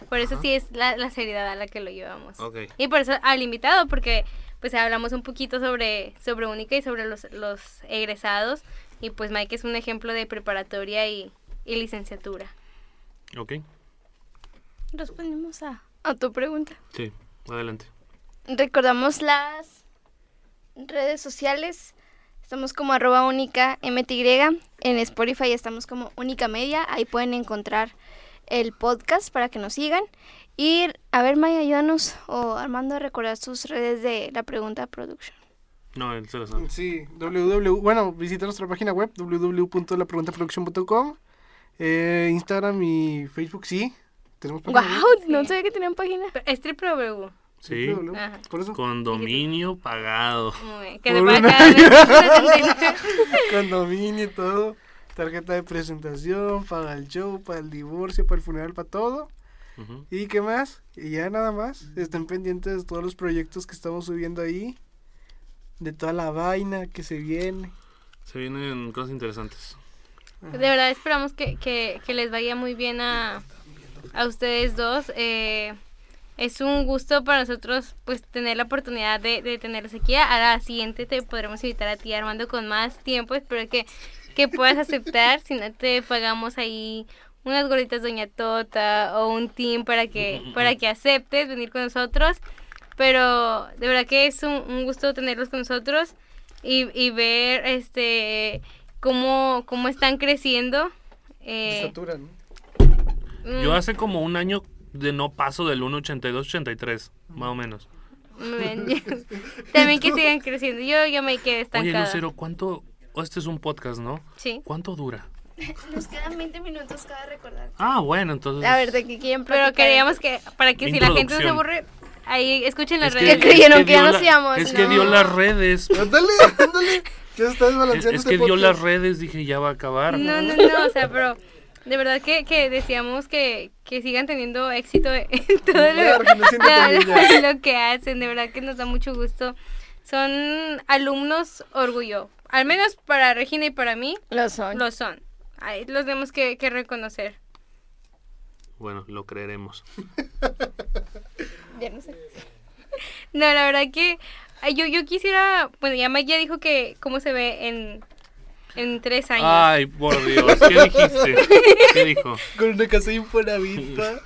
Por eso sí es la, la seriedad a la que lo llevamos.
Ok.
Y por eso al invitado, porque pues hablamos un poquito sobre, sobre Única y sobre los, los egresados. Y pues Mike es un ejemplo de preparatoria y, y licenciatura.
Ok.
Respondemos a, a tu pregunta.
Sí, adelante.
Recordamos las redes sociales. Estamos como arroba única MTY. En Spotify estamos como única media. Ahí pueden encontrar el podcast para que nos sigan. Y a ver, Maya, ayúdanos o Armando a recordar sus redes de la pregunta production.
No, él se lo sabe.
Sí, www. Bueno, visita nuestra página web www.lapreguntaproducción.com. Eh, Instagram y Facebook, sí. Tenemos
¡Wow!
página web.
No sabía que tenían página.
Pero Es triple W.
Sí.
Ajá.
Por eso.
condominio pagado.
Que se paga.
Condominio y todo. Tarjeta de presentación, para el show, para el divorcio, para el funeral, para todo. ¿Y qué más? Y ya nada más. Estén pendientes de todos los proyectos que estamos subiendo ahí. De toda la vaina que se viene.
Se vienen cosas interesantes.
De verdad esperamos que, que, que les vaya muy bien a, a ustedes dos. Eh, es un gusto para nosotros pues tener la oportunidad de, de tenerlos aquí. A la siguiente te podremos invitar a ti Armando con más tiempo. Espero que, que puedas aceptar. Si no te pagamos ahí unas gorditas Doña Tota o un team para que, para que aceptes venir con nosotros. Pero de verdad que es un, un gusto tenerlos con nosotros y, y ver este cómo, cómo están creciendo. Eh,
estatura, ¿no?
Mm,
Yo hace como un año de no paso del 1.82-83, más o menos.
mm, también que *laughs* sigan creciendo. Yo, yo me quedé
Oye,
estancada.
Lucero, ¿cuánto? oh, Este es un podcast, ¿no?
Sí.
¿Cuánto dura?
Nos quedan 20 minutos cada recordar.
Ah, bueno, entonces.
A ver, ¿de qué quieren
Pero queríamos que, para que si la gente no se aburre, ahí escuchen las
Es
redes.
que,
creyeron
es
que ya nos íbamos,
Es que dio las redes. *laughs*
Ándale, ándale. Ya estás
Es,
balanceando
es
este
que dio las redes, dije, ya va a acabar.
No, no, *laughs* no, o sea, pero de verdad que, que decíamos que, que sigan teniendo éxito en *laughs* todo *laughs* lo, que hacen, de verdad que nos da mucho gusto. Son alumnos orgullo, al menos para Regina y para mí,
Lo son.
lo son. Ahí los tenemos que, que reconocer.
Bueno, lo creeremos.
Ya no sé. *laughs*
No, la verdad que yo, yo quisiera, bueno, ya Mike ya dijo que cómo se ve en, en tres años.
Ay, por Dios, ¿qué dijiste? ¿Qué dijo? *laughs*
Con una casa Infonavit, pa. *laughs*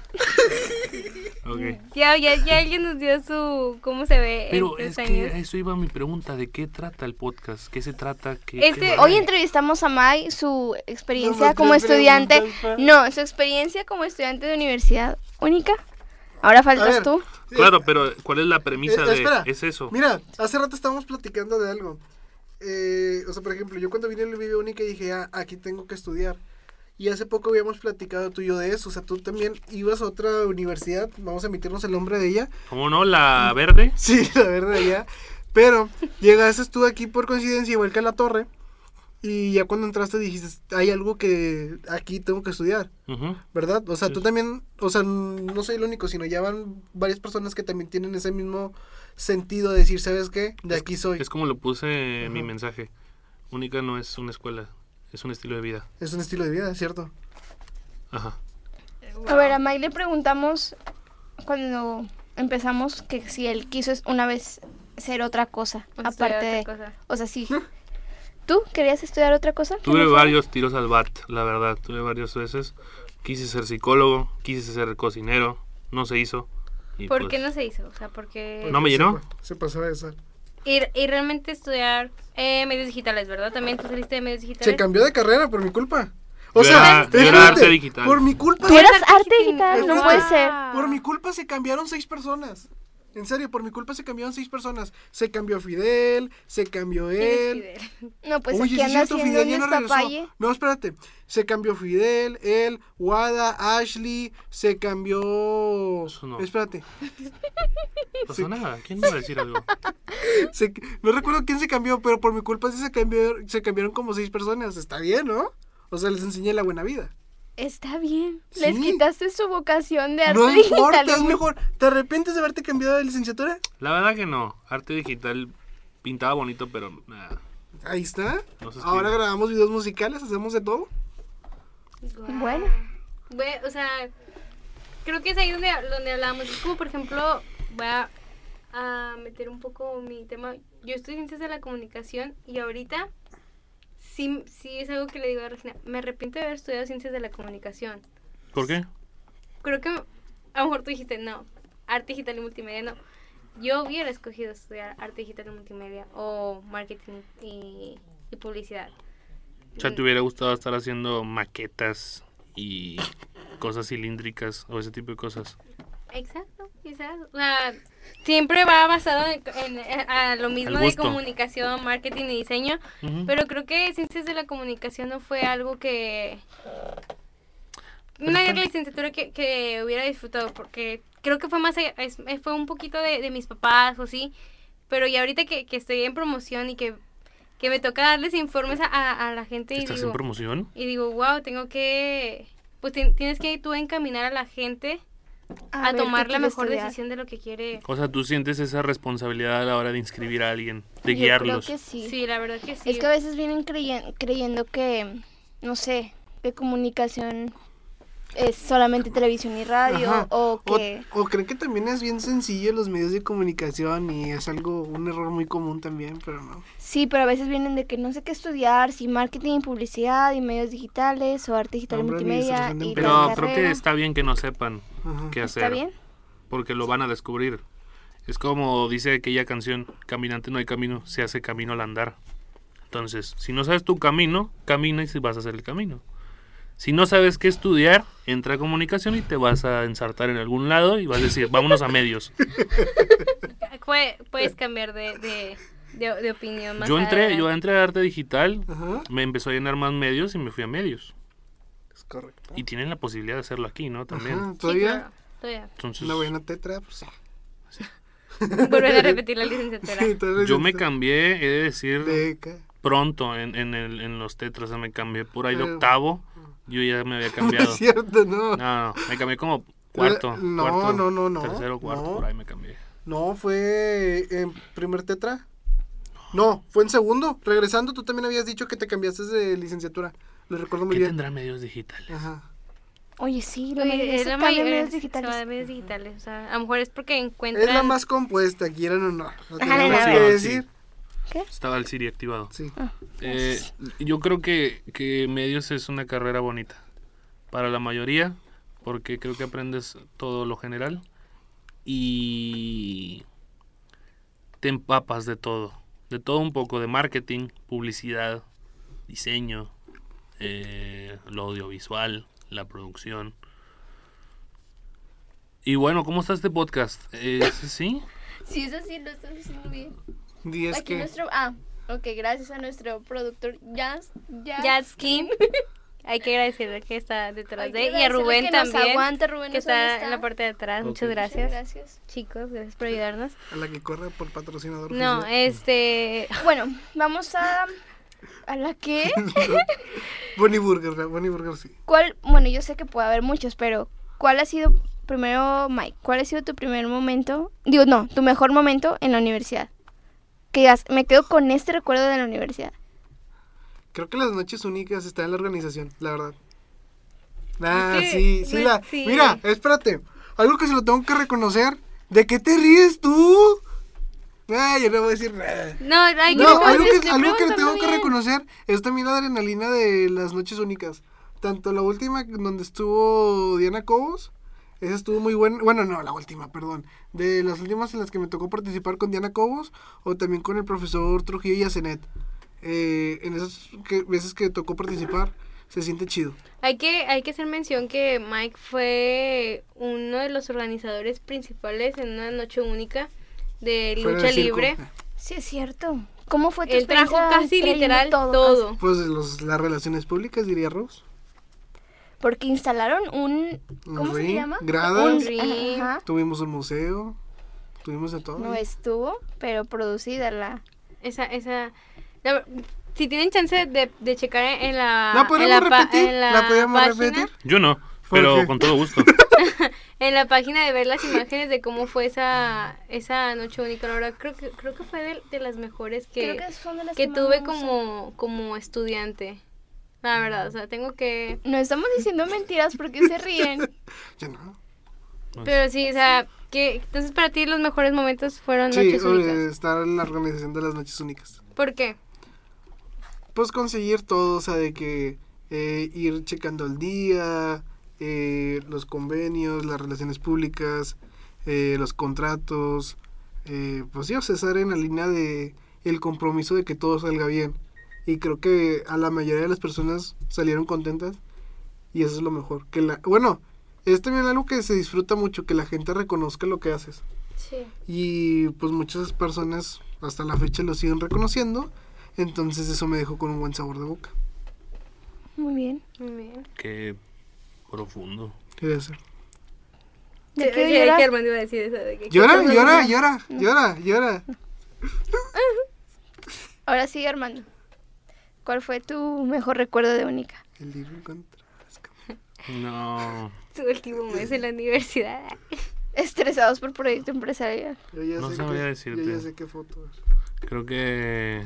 Ok.
Ya, ya, ya alguien nos dio su cómo se ve
Pero
en
es
tres
que
años.
a eso iba mi pregunta, ¿de qué trata el podcast? ¿Qué se trata? ¿Qué,
Este-
qué?
Hoy entrevistamos a Mai, su experiencia como estudiante. No, su experiencia como estudiante de universidad única. Ahora faltas
ver,
tú.
Claro, pero ¿cuál es la premisa
Eh,
de
espera.
es eso?
Mira, hace rato estábamos platicando de algo. Eh, o sea, por ejemplo, yo cuando vine a la Vive Única dije, ah, aquí tengo que estudiar. Y hace poco habíamos platicado tú y yo de eso. O sea, tú también ibas a otra universidad. Vamos a emitirnos el nombre de ella.
¿Cómo no? La verde. *laughs*
Sí, la verdad, ya. Pero llegaste tú aquí por coincidencia, igual que a la torre. Y ya cuando entraste dijiste, hay algo que aquí tengo que estudiar,
Ujú.
¿verdad? O sea, tú también, o sea, no soy el único, sino ya van varias personas que también tienen ese mismo sentido de decir, ¿sabes qué? De aquí soy.
Es como lo puse en mi mensaje. Única no es una escuela, es un estilo de vida.
Es un estilo de vida, ¿cierto?
Ajá.
A ver, a Mai le preguntamos cuando empezamos que si él quiso es- una vez ser otra cosa.
O sea,
aparte de.
otra cosa.
O sea, sí. *laughs* ¿Tú querías estudiar otra cosa?
Tuve varios tiros al bat, la verdad. Tuve varias veces. Quise ser psicólogo, quise ser cocinero, no se hizo. Y
¿Por
pues,
qué no se hizo? O sea, porque...
No me llenó.
Se, pa- se pasaba de sal.
Y, y realmente estudiar eh, medios digitales, ¿verdad? También tú saliste de medios digitales.
Se cambió de carrera por mi culpa. O
Yo
sea,
era- yo era
espérate,
arte digital.
Por mi culpa.
Tú eras
Arte digital.
no puede ser.
Por mi culpa se cambiaron seis personas. En serio, por mi culpa se cambiaron seis personas. Se cambió Fidel, se cambió
¿Quién es
él.
Fidel? *laughs*
No, pues
Oye,
aquí anda
Fidel ya no regresó.
estapalle.
No, espérate. Se cambió Fidel, él, Wada, Ashley, se cambió...
Eso no.
Espérate.
Pasó nada. ¿Quién me va a decir algo? *laughs*
Se- No recuerdo quién se cambió, pero por mi culpa sí se, cambió, se cambiaron como seis personas. Está bien, ¿no? O sea, les enseñé la buena vida.
Está bien. Les quitaste su vocación de arte
No
digital.
importa, es mejor. ¿Te arrepientes de haberte cambiado de licenciatura?
La verdad que no. Arte digital pintaba bonito, pero nada.
Ahí está.
No.
Ahora grabamos videos musicales, hacemos de todo.
Bueno.
Bue- o sea, creo que es ahí donde, donde hablamos. Es como, por ejemplo, voy a, a meter un poco mi tema. Yo estudio ciencias de la comunicación y ahorita sí, sí es algo que le digo a Regina. Me arrepiento de haber estudiado ciencias de la comunicación.
¿Por qué?
Creo que a lo mejor tú dijiste, no, arte digital y multimedia, no. Yo hubiera escogido estudiar arte digital y multimedia o marketing y, y publicidad.
O sea, ¿te hubiera gustado estar haciendo maquetas y cosas cilíndricas o ese tipo de cosas?
Exacto, quizás. O sea, siempre va basado en, en- a lo mismo de comunicación, marketing y diseño. Pero creo que ciencias de la comunicación no fue algo que... Una
está-
licenciatura que, que hubiera disfrutado porque creo que fue más es- eh, fue un poquito de, de mis papás o sí pero ya ahorita que, que estoy en promoción y que, que me toca darles informes a, a- a la gente y
¿Estás
digo,
en promoción?
y digo wow tengo que pues ti- tienes que tú encaminar a la gente a, tomar la mejor
estudiar.
decisión de lo que quiere
O sea, tú sientes esa responsabilidad a la hora de inscribir a alguien, de
Yo
guiarlos.
creo que sí.
sí la verdad que sí
Es que a veces vienen creyen- creyendo que, no sé, que comunicación es solamente televisión y radio
Ajá.
o que...
o creen que también es bien sencillo los medios de comunicación y es algo, un error muy común también, pero no.
Sí, pero a veces vienen de que no sé qué estudiar, si marketing y publicidad y medios digitales o arte digital y multimedia y.
Pero creo que está bien que no sepan
Ajá.
qué hacer.
¿Está bien?
Porque lo van a descubrir. Es como dice aquella canción, caminante no hay camino, se hace camino al andar. Entonces, si no sabes tu camino, camina y si vas a hacer el camino. Si no sabes qué estudiar, entra a comunicación y te vas a ensartar en algún lado y vas a decir, vámonos a medios. *laughs*
Pue- puedes cambiar de, de, de, de opinión más
Yo entré,
adelante.
yo entré a arte digital,
Ajá.
me empezó a llenar más medios y me fui a medios.
Es correcto.
Y tienen la posibilidad de hacerlo aquí, ¿no? También.
Ajá,
Sí,
Todavía
claro, todavía.
Entonces,
una buena tetra, pues ya. *laughs*
Volver a repetir la licenciatura.
Sí,
yo me cambié, he de decir,
Deca.
pronto en, en, el, en los tetras, o sea, me cambié por ahí de octavo, yo ya me había *laughs*
No
cambiado.
es cierto, no.
No, no, me cambié como cuarto.
No,
cuarto,
no, no, no,
Tercero, cuarto,
no.
por ahí me cambié.
No, fue en primer tetra. No, fue en segundo. Regresando, tú también habías dicho que te cambiaste de licenciatura. Lo recuerdo muy
¿Qué
bien.
tendrá medios digitales?
Ajá.
Oye, sí, la
Oye,
mayoría
es
se
la
cambia
mayoría-
medios
se va
digitales.
de medios digitales. O sea, a lo mejor es porque encuentran.
Es la más compuesta, quieran o no. Lo *laughs* tenemos
a
que
ver.
Decir.
Estaba el Siri activado.
Sí.
Eh, yo creo que, que medios es una carrera bonita para la mayoría, porque creo que aprendes todo lo general y te empapas de todo, de todo un poco, de marketing, publicidad, diseño, eh, lo audiovisual, la producción. Y bueno, ¿cómo está este podcast? Eh, ¿Sí?
Sí, eso sí, lo estás haciendo bien.
Y es
Aquí
que.
nuestro... Ah, ok, gracias a nuestro productor Jazz. Jazz.
Jatskin. Hay que agradecerle que está detrás de y a Rubén
nos
también.
aguanta, Rubén
que está en la parte de atrás. Muchas
Muchas
gracias.
gracias.
Chicos, gracias por ayudarnos.
A la que corre por patrocinador.
No,
oficial.
este. *laughs*
Bueno, vamos a... ¿A la qué? *laughs*
Bonnie Burger, Bonnie Burger sí.
¿Cuál? Bueno, yo sé que puede haber muchos, pero ¿cuál ha sido, primero, Mike, cuál ha sido tu primer momento, digo, no, tu mejor momento en la universidad? Que digas, me quedo con este recuerdo de la universidad.
Creo que las noches únicas están en la organización, la verdad. Ah,
que-
sí, sí,
bueno,
la.
sí.
Mira, espérate. Algo que se lo tengo que reconocer. ¿De qué te ríes tú? Ah, yo no voy a decir nada.
No, hay que
No, algo que, algo que le tengo que reconocer es también la adrenalina de las noches únicas. Tanto la última donde estuvo Diana Cobos, esa estuvo muy buena. Bueno, no, la última, perdón. De las últimas en las que me tocó participar con Diana Cobos o también con el profesor Trujillo y Asenet. Eh, en esas que- veces que tocó participar, se siente chido.
Hay que, hay que hacer mención que Mike fue uno de los organizadores principales en una noche única de
Fuera
lucha libre.
Sí, es cierto. ¿Cómo fue tu
Él trajo casi literal todo.
todo?
Pues los, las relaciones públicas, diría Rose.
Porque instalaron un...
Un
¿Cómo se
ring,
llama?
gradas.
Un
ring.
Ajá.
Tuvimos un museo. Tuvimos de todo.
No estuvo, pero producida la...
Esa, esa. la- si tienen chance de, de checar en la.
¿La
en
podemos
la,
repetir?
en la
¿La podemos
página,
repetir?
Yo no,
¿Por
pero
qué?
con todo gusto. *laughs*
En la página de ver las imágenes de cómo fue esa, esa noche única. La verdad, creo que, creo que fue de, de las mejores que,
Creo que son de las
que
más
tuve como, como estudiante. La verdad, o sea, tengo que...
No estamos diciendo mentiras porque se ríen. *laughs*
Yo no.
Pero sí, o sea, que entonces para ti los mejores momentos fueron
Sí,
noches únicas.
eh, estar en la organización de las noches únicas.
¿Por qué?
Pues conseguir todo, o sea, de que eh, ir checando el día, eh, los convenios, las relaciones públicas, eh, los contratos, eh, pues sí, o sea, estar en la línea de el compromiso de que todo salga bien. Y creo que a la mayoría de las personas salieron contentas y eso es lo mejor. Que la, bueno, es también algo que se disfruta mucho, que la gente reconozca lo que haces.
Sí.
Y pues muchas personas hasta la fecha lo siguen reconociendo. Entonces eso me dejó con un buen sabor de boca.
Muy bien.
Muy bien.
Qué profundo.
¿Qué debe ser?
¿De qué
iba a decir eso. De que,
Llora, llora, llora, llora, llora. *laughs*
Ahora sí, Armando. ¿Cuál fue tu mejor recuerdo de Única?
El libro contra las cámaras. *laughs*
No.
Su último mes en la universidad. *laughs*
Estresados por proyecto empresarial.
Yo ya
No
sé
sabría
qué-
decirte.
Yo ya sé qué foto es.
Creo que.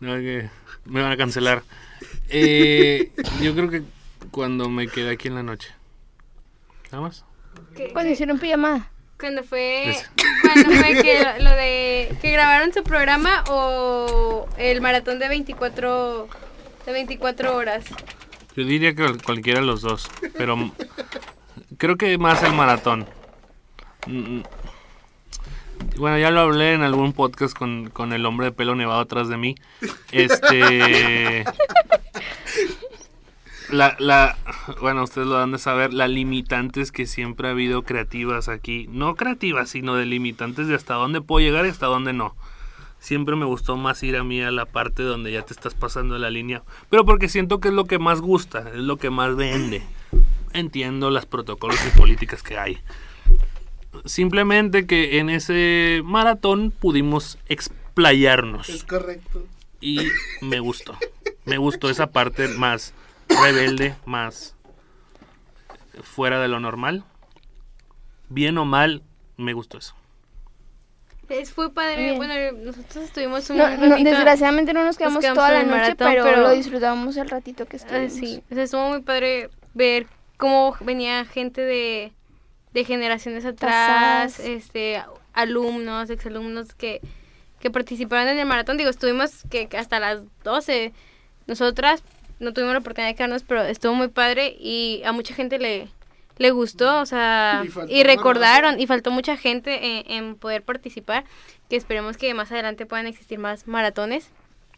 No, que me van a cancelar. Eh, yo creo que cuando me quedé aquí en la noche. Nada más.
¿Qué-
Cuando
qué-
hicieron pijamada.
Cuando fue, cuando fue que *laughs* lo, lo de que grabaron su programa o el maratón de 24 de 24 horas.
Yo diría que cual- cualquiera de los dos. Pero creo que más el maratón. Mm, Bueno, ya lo hablé en algún podcast con, con el hombre de pelo nevado atrás de mí. Este. *laughs* La, la, *laughs* bueno, ustedes lo han de saber, las limitantes que siempre ha habido creativas aquí. No creativas, sino de limitantes de hasta dónde puedo llegar y hasta dónde no. Siempre me gustó más ir a mí a la parte donde ya te estás pasando la línea. Pero porque siento que es lo que más gusta, es lo que más vende. Entiendo los protocolos y políticas que hay. Simplemente que en ese maratón pudimos explayarnos
Es correcto.
y me gustó. Me gustó esa parte más rebelde, más fuera de lo normal. Bien o mal, me gustó eso.
Es fue padre.
Bien.
Bueno, nosotros estuvimos un
No, no,
ratito-
desgraciadamente no nos quedamos
quedamos
toda la noche,
maratón,
pero,
pero-
lo disfrutamos el ratito que
Ah,
estuvimos.
sí, o sea, estuvo muy padre ver cómo venía gente de, de generaciones atrás,
Pasadas.
este, alumnos, exalumnos que, que participaron en el maratón. Digo, estuvimos que, que hasta las 12. Nosotras no tuvimos la oportunidad de quedarnos, pero estuvo muy padre y a mucha gente le, le gustó, o sea,
Y
recordaron, y faltó mucha gente en, en poder participar, que esperemos que más adelante puedan existir más maratones.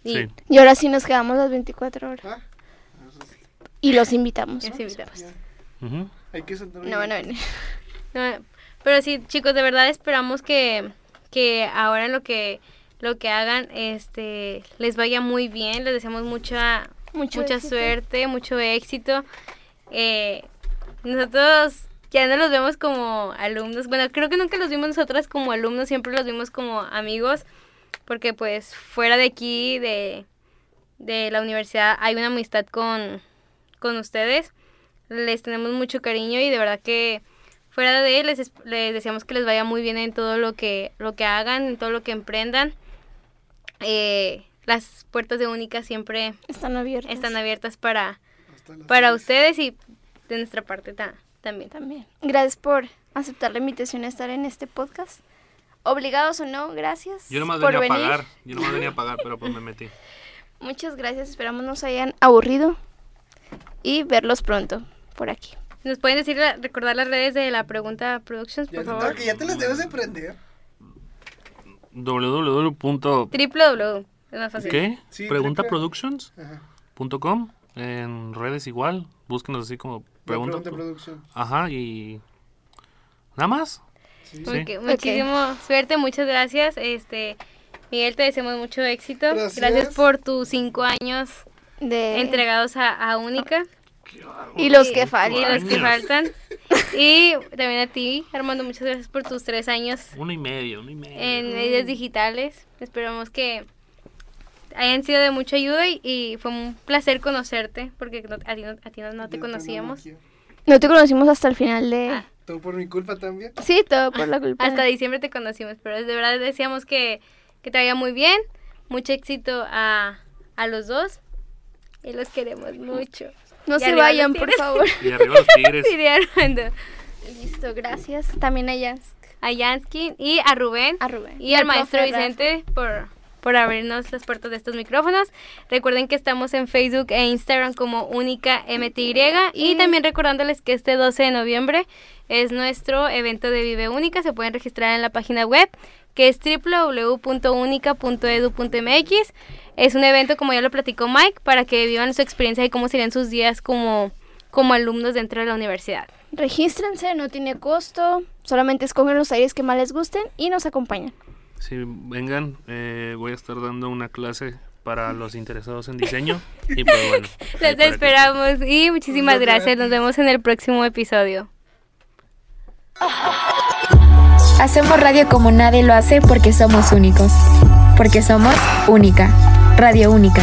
Y
Sí.
Y ahora sí nos quedamos las 24 horas.
Ah,
Y los invitamos.
les invitamos.
Ujú.
hay que
No van a venir.
No, pero sí, chicos, de verdad esperamos que, que ahora lo que lo que hagan este les vaya muy bien. Les deseamos mucha
Mucho
mucha
éxito.
suerte, mucho éxito. Eh, nosotros ya no los vemos como alumnos. Bueno, creo que nunca los vimos nosotras como alumnos, siempre los vimos como amigos, porque pues fuera de aquí, de, de la universidad, hay una amistad con, con ustedes. Les tenemos mucho cariño y de verdad que fuera de él les, es- les deseamos que les vaya muy bien en todo lo que, lo que hagan, en todo lo que emprendan. Eh, las puertas de Única siempre
Están abiertos.
están abiertas para, para ustedes y de nuestra parte ta- también.
También. Gracias por aceptar la invitación a estar en este podcast. Obligados o no, gracias.
Yo nomás
por
venía a pagar. Yo nomás venía a *laughs* pagar, pero pues me metí.
Muchas gracias. Esperamos no se hayan aburrido y verlos pronto por aquí.
¿Nos pueden decir, recordar las redes de la Pregunta Productions,
Ya
por
te,
favor?
toca, ya te las debes de aprender.
www.
www. Es más fácil.
¿Qué?
Sí,
Pregunta
triple-
Productions.com.
Ajá.
En redes igual. Búsquenos así como Pregunta.
Pregunta producción.
Ajá, y. Nada más.
Sí.
Muchísimo suerte, muchas gracias. Este, Miguel, te deseamos mucho éxito.
Gracias.
por tus cinco años
De...
entregados a, a Única.
Y los que
Y
faltan.
los que faltan. Y también a ti, Armando, muchas gracias por tus tres años
Uno y medio, uno y medio.
en medios digitales. Esperamos que hayan sido de mucha ayuda y, y fue un placer conocerte porque no- a ti no, a ti no- no te conocíamos.
No te conocimos hasta el final de...
Ah.
Todo por mi culpa también.
Sí, todo por la culpa.
Hasta diciembre te conocimos, pero de verdad decíamos que, que te vaya muy bien, mucho éxito a, a los dos Y los queremos mucho.
No
Y
se vayan, por favor.
Y arriba los tigres. *laughs*
Listo, gracias. También a Jans.
A Jansky y a Rubén.
A Rubén.
Y al
al
maestro. Vicente por, por abrirnos las puertas de estos micrófonos. Recuerden que estamos en Facebook e Instagram como Única MTY. Y también recordándoles que este 12 de noviembre es nuestro evento de Vive Única. Se pueden registrar en la página web que es www.unica.edu.mx. Es un evento, como ya lo platicó Mike, para que vivan su experiencia y cómo serían sus días como, como alumnos dentro de la universidad.
Regístrense, no tiene costo. Solamente escogen los talleres que más les gusten y nos acompañan.
Si vengan, eh, voy a estar dando una clase para los interesados en diseño. Y pues bueno. *laughs*
Los
que-
esperamos y muchísimas gracias. Nos vemos en el próximo episodio.
Hacemos radio como nadie lo hace porque somos únicos. Porque somos única. Radio única.